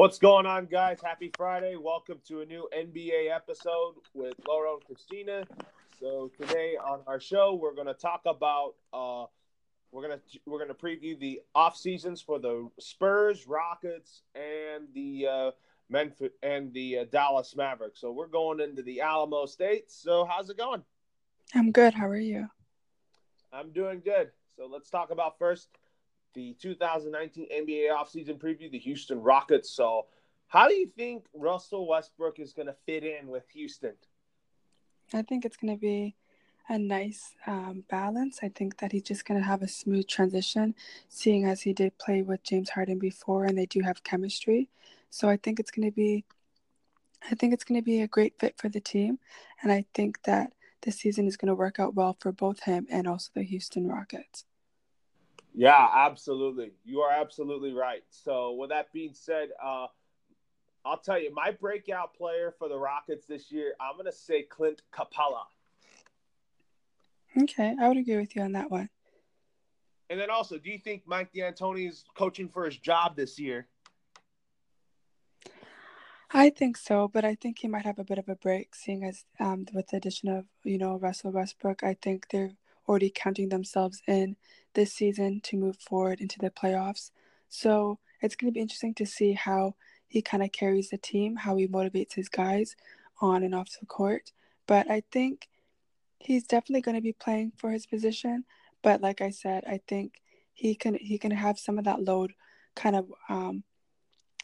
What's going on, guys? Happy Friday. Welcome to a new NBA episode with Laura and Christina. So today on our show, we're going to talk about uh, we're gonna we're gonna preview the off seasons for the Spurs, Rockets, and the uh, Memphis and the uh, Dallas Mavericks. So we're going into the Alamo State. So how's it going? I'm good. How are you? I'm doing good. So let's talk about first the 2019 NBA offseason preview, the Houston Rockets. So, how do you think Russell Westbrook is going to fit in with Houston? I think it's going to be a nice um, balance. I think that he's just going to have a smooth transition, seeing as he did play with James Harden before and they do have chemistry. So, I think it's going to be. I think it's going to be a great fit for the team, and I think that this season is going to work out well for both him and also the Houston Rockets. Yeah, absolutely. You are absolutely right. So, with that being said, uh, I'll tell you, my breakout player for the Rockets this year, I'm going to say Clint Capela. Okay, I would agree with you on that one. And then also, do you think Mike D'Antoni is coaching for his job this year? I think so, but I think he might have a bit of a break, seeing as um, with the addition of you know Russell Westbrook. I think they're already counting themselves in this season to move forward into the playoffs. So it's going to be interesting to see how he kind of carries the team, how he motivates his guys on and off the court. But I think he's definitely going to be playing for his position. But like I said, I think he can he can have some of that load kind of um,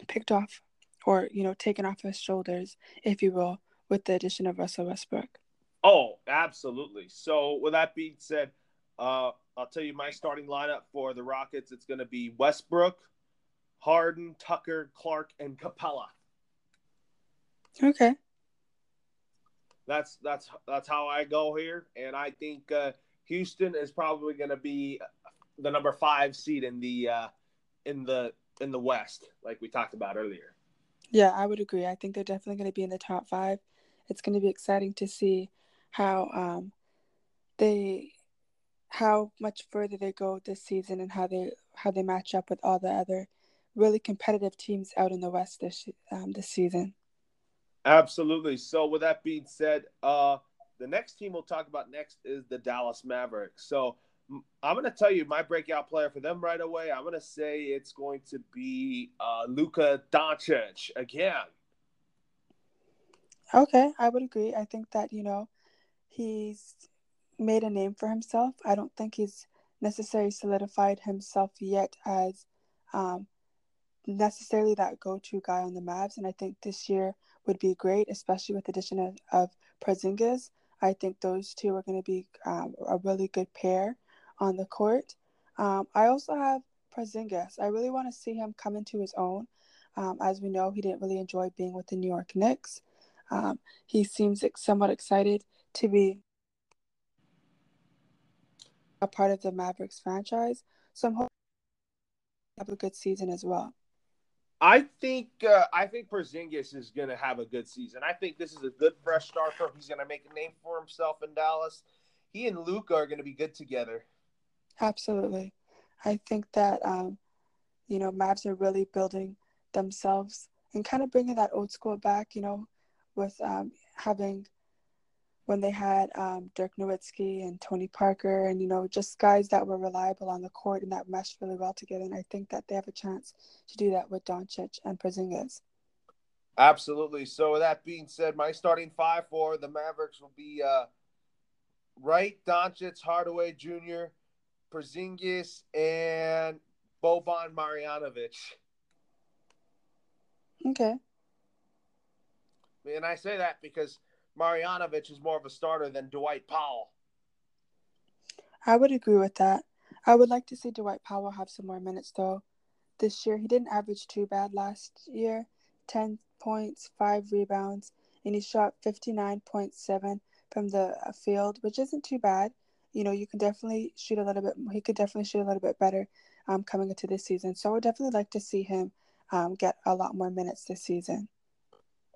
picked off or you know taken off his shoulders, if you will, with the addition of Russell Westbrook. Oh, absolutely. So with that being said, uh, I'll tell you my starting lineup for the Rockets. It's going to be Westbrook, Harden, Tucker, Clark, and Capela. Okay. That's that's that's how I go here, and I think uh, Houston is probably going to be the number five seed in the uh, in the in the West, like we talked about earlier. Yeah, I would agree. I think they're definitely going to be in the top five. It's going to be exciting to see how um, they how much further they go this season and how they how they match up with all the other really competitive teams out in the West this um, this season. Absolutely. So with that being said, uh, the next team we'll talk about next is the Dallas Mavericks. So I'm going to tell you my breakout player for them right away. I'm going to say it's going to be uh, Luka Doncic again. Okay, I would agree. I think that you know he's made a name for himself. I don't think he's necessarily solidified himself yet as um, necessarily that go-to guy on the Mavs, and I think this year would be great, especially with the addition of, of Porzingis. I think those two are going to be um, a really good pair on the court. Um, I also have Porzingis. I really want to see him come into his own. Um, as we know, he didn't really enjoy being with the New York Knicks. Um, he seems somewhat excited to be a part of the Mavericks franchise. So I'm hoping to have a good season as well. I think uh, I think Porzingis is going to have a good season. I think this is a good fresh start for him. He's going to make a name for himself in Dallas. He and Luka are going to be good together. Absolutely, I think that um, you know Mavs are really building themselves and kind of bringing that old school back. You know, with um, having when they had um, Dirk Nowitzki and Tony Parker, and you know, just guys that were reliable on the court and that meshed really well together. And I think that they have a chance to do that with Doncic and Porzingis. Absolutely. So, with that being said, my starting five for the Mavericks will be uh, Wright, Doncic, Hardaway Jr., Porzingis, and Boban Marjanovic. Okay. And I say that because Marjanovic is more of a starter than Dwight Powell. I would agree with that. I would like to see Dwight Powell have some more minutes though. This year he didn't average too bad last year. 10 points, 5 rebounds, and he shot 59.7 from the field, which isn't too bad. You know, you can definitely shoot a little bit he could definitely shoot a little bit better um, coming into this season. So I would definitely like to see him um, get a lot more minutes this season.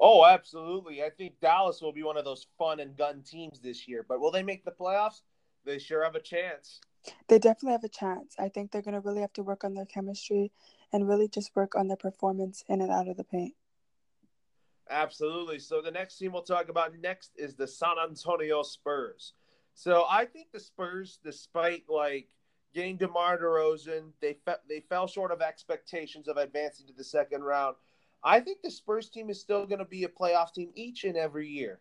Oh, absolutely. I think Dallas will be one of those fun and gun teams this year. But will they make the playoffs? They sure have a chance. They definitely have a chance. I think they're going to really have to work on their chemistry and really just work on their performance in and out of the paint. Absolutely. So the next team we'll talk about next is the San Antonio Spurs. So I think the Spurs, despite like getting DeMar DeRozan, they fe- they fell short of expectations of advancing to the second round. I think the Spurs team is still going to be a playoff team each and every year.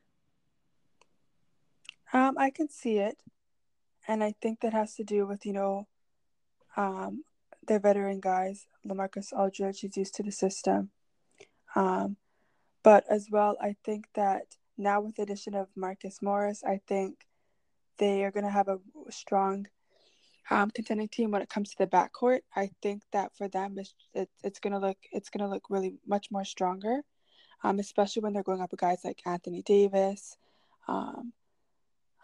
Um, I can see it, and I think that has to do with you know, um, their veteran guys. LaMarcus Aldridge is used to the system, um, but as well, I think that now with the addition of Marcus Morris, I think they are going to have a strong um, contending team when it comes to the backcourt. I think that for them, it's it's, to look it's going to look really much more stronger, um, especially when they're going up with guys like Anthony Davis. Um,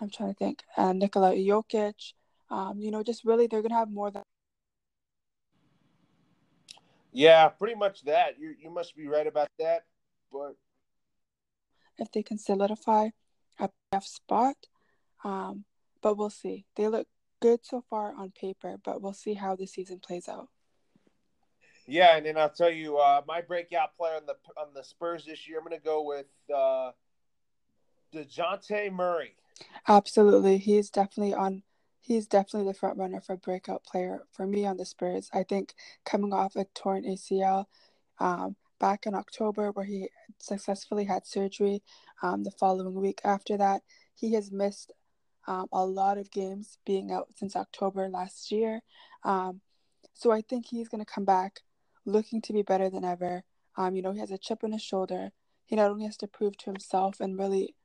I'm trying to think, uh, Nikola Jokic. Um, you know, just really they're going to have more than. Yeah, pretty much that. You you must be right about that, but if they can solidify a playoff spot, um, but we'll see. They look good so far on paper, but we'll see how the season plays out. Yeah, and then I'll tell you, uh, my breakout player on the on the Spurs this year, I'm going to go with uh, Dejounte Murray. Absolutely, he's definitely on. He's definitely the front runner for breakout player for me on the Spurs. I think coming off a torn ACL um, back in October, where he successfully had surgery, um, the following week after that, he has missed um, a lot of games being out since October last year. Um, so I think he's going to come back looking to be better than ever. Um, you know, he has a chip on his shoulder. He not only has to prove to himself and really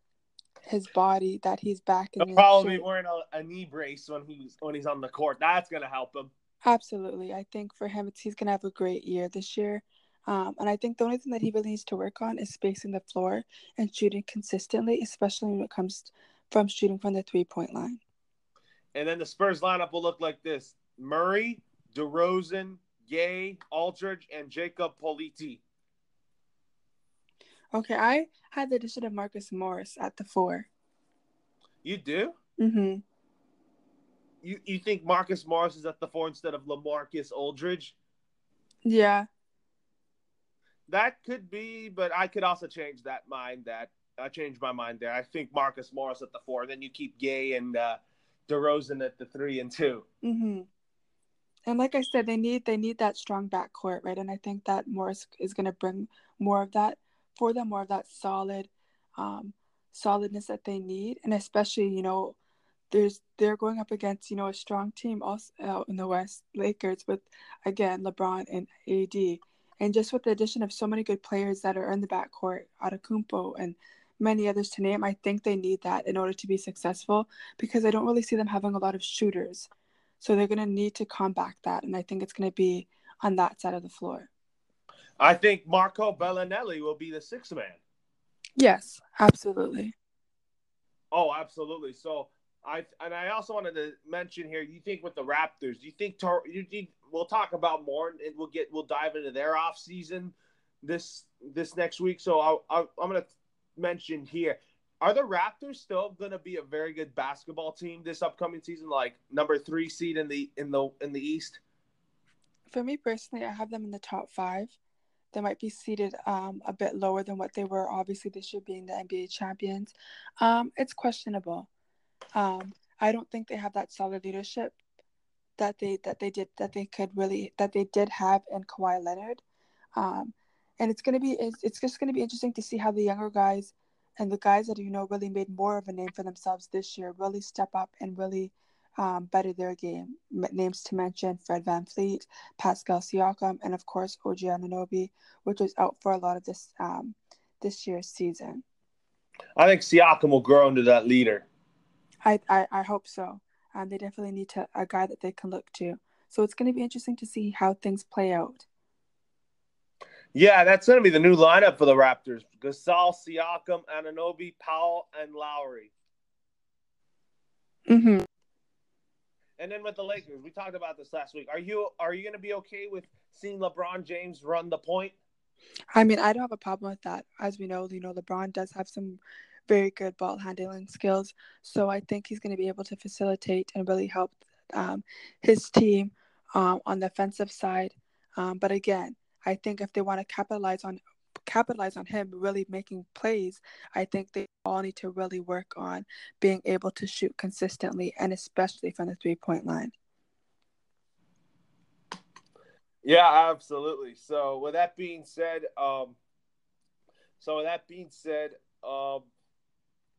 his body that he's back in. He'll probably be wearing a, a, knee brace when he's when he's on the court. That's going to help him. Absolutely, I think for him, he's going to have a great year this year. Um, and I think the only thing that he really needs to work on is spacing the floor and shooting consistently, especially when it comes from shooting from the three point line. And then the Spurs lineup will look like this Murray, DeRozan, Gay, Aldridge, and Jacob Poeltl. Okay, I had the addition of Marcus Morris at the four. You do? Mm-hmm. You you think Marcus Morris is at the four instead of Lamarcus Aldridge? Yeah. That could be, but I could also change that mind that I changed my mind there. I think Marcus Morris at the four. Then you keep Gay and uh, DeRozan at the three and 2 Mm-hmm. And like I said, they need they need that strong backcourt, right? And I think that Morris is going to bring more of that for them, more of that solid, um, solidness that they need, and especially you know, there's they're going up against you know a strong team also out in the West, Lakers with again LeBron and AD, and just with the addition of so many good players that are in the backcourt, Antetokounmpo and many others to name. I think they need that in order to be successful because I don't really see them having a lot of shooters. So they're going to need to combat that. And I think it's going to be on that side of the floor. I think Marco Belinelli will be the sixth man. Yes, absolutely. Oh, absolutely. So I and I also wanted to mention here. You think with the Raptors? Do you think Tor, you, you, we'll talk about more and we'll get we'll dive into their off season this this next week. So I, I, I'm gonna mentioned here. Are the Raptors still going to be a very good basketball team this upcoming season, like number three seed in the in the in the East? For me personally, I have them in the top five. They might be seated um, a bit lower than what they were, obviously this year being the NBA champions. Um, it's questionable. Um, I don't think they have that solid leadership that they that they did that they could really that they did have in Kawhi Leonard. Um, and it's gonna be it's, it's just gonna be interesting to see how the younger guys and the guys that you know really made more of a name for themselves this year really step up and really um, better their game. Names to mention: Fred VanVleet, Pascal Siakam, and of course OG Anunoby, which was out for a lot of this um, this year's season. I think Siakam will grow into that leader. I I, I hope so. Um, they definitely need to a guy that they can look to. So it's going to be interesting to see how things play out. Yeah, that's going to be the new lineup for the Raptors: Gasol, Siakam, Anunoby, Powell, and Lowry. Mm-hmm. And then with the Lakers, we talked about this last week. Are you are you going to be okay with seeing LeBron James run the point? I mean, I don't have a problem with that. As we know, you know, LeBron does have some very good ball handling skills, so I think he's going to be able to facilitate and really help um, his team um, on the offensive side. Um, but again, I think if they want to capitalize on capitalize on him really making plays, I think they all need to really work on being able to shoot consistently and especially from the three point line. Yeah, absolutely. So with that being said, um, so with that being said, um,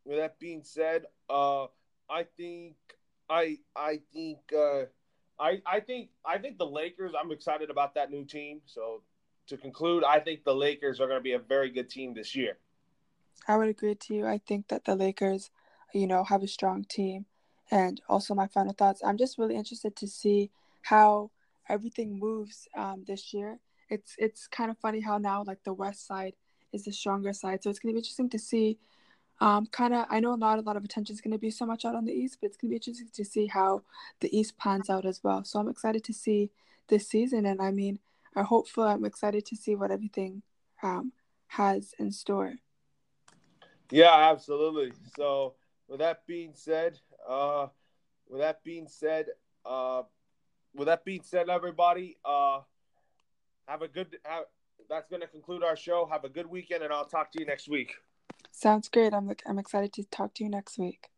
with that being said, uh, I think I I think uh, I I think I think the Lakers. I'm excited about that new team. So to conclude, I think the Lakers are going to be a very good team this year. I would agree to you. I think that the Lakers, you know, have a strong team. And also, my final thoughts. I'm just really interested to see how everything moves um, this year. It's it's kind of funny how now like the West side is the stronger side, so it's going to be interesting to see. Um, kind of, I know not a lot of attention is going to be so much out on the East, but it's going to be interesting to see how the East pans out as well. So I'm excited to see this season, and I mean, I'm hopeful. I'm excited to see what everything um, has in store. Yeah, absolutely. So, with that being said, uh, with that being said, uh, with that being said, everybody, uh, have a good. Have, that's going to conclude our show. Have a good weekend, and I'll talk to you next week. Sounds great. I'm I'm excited to talk to you next week.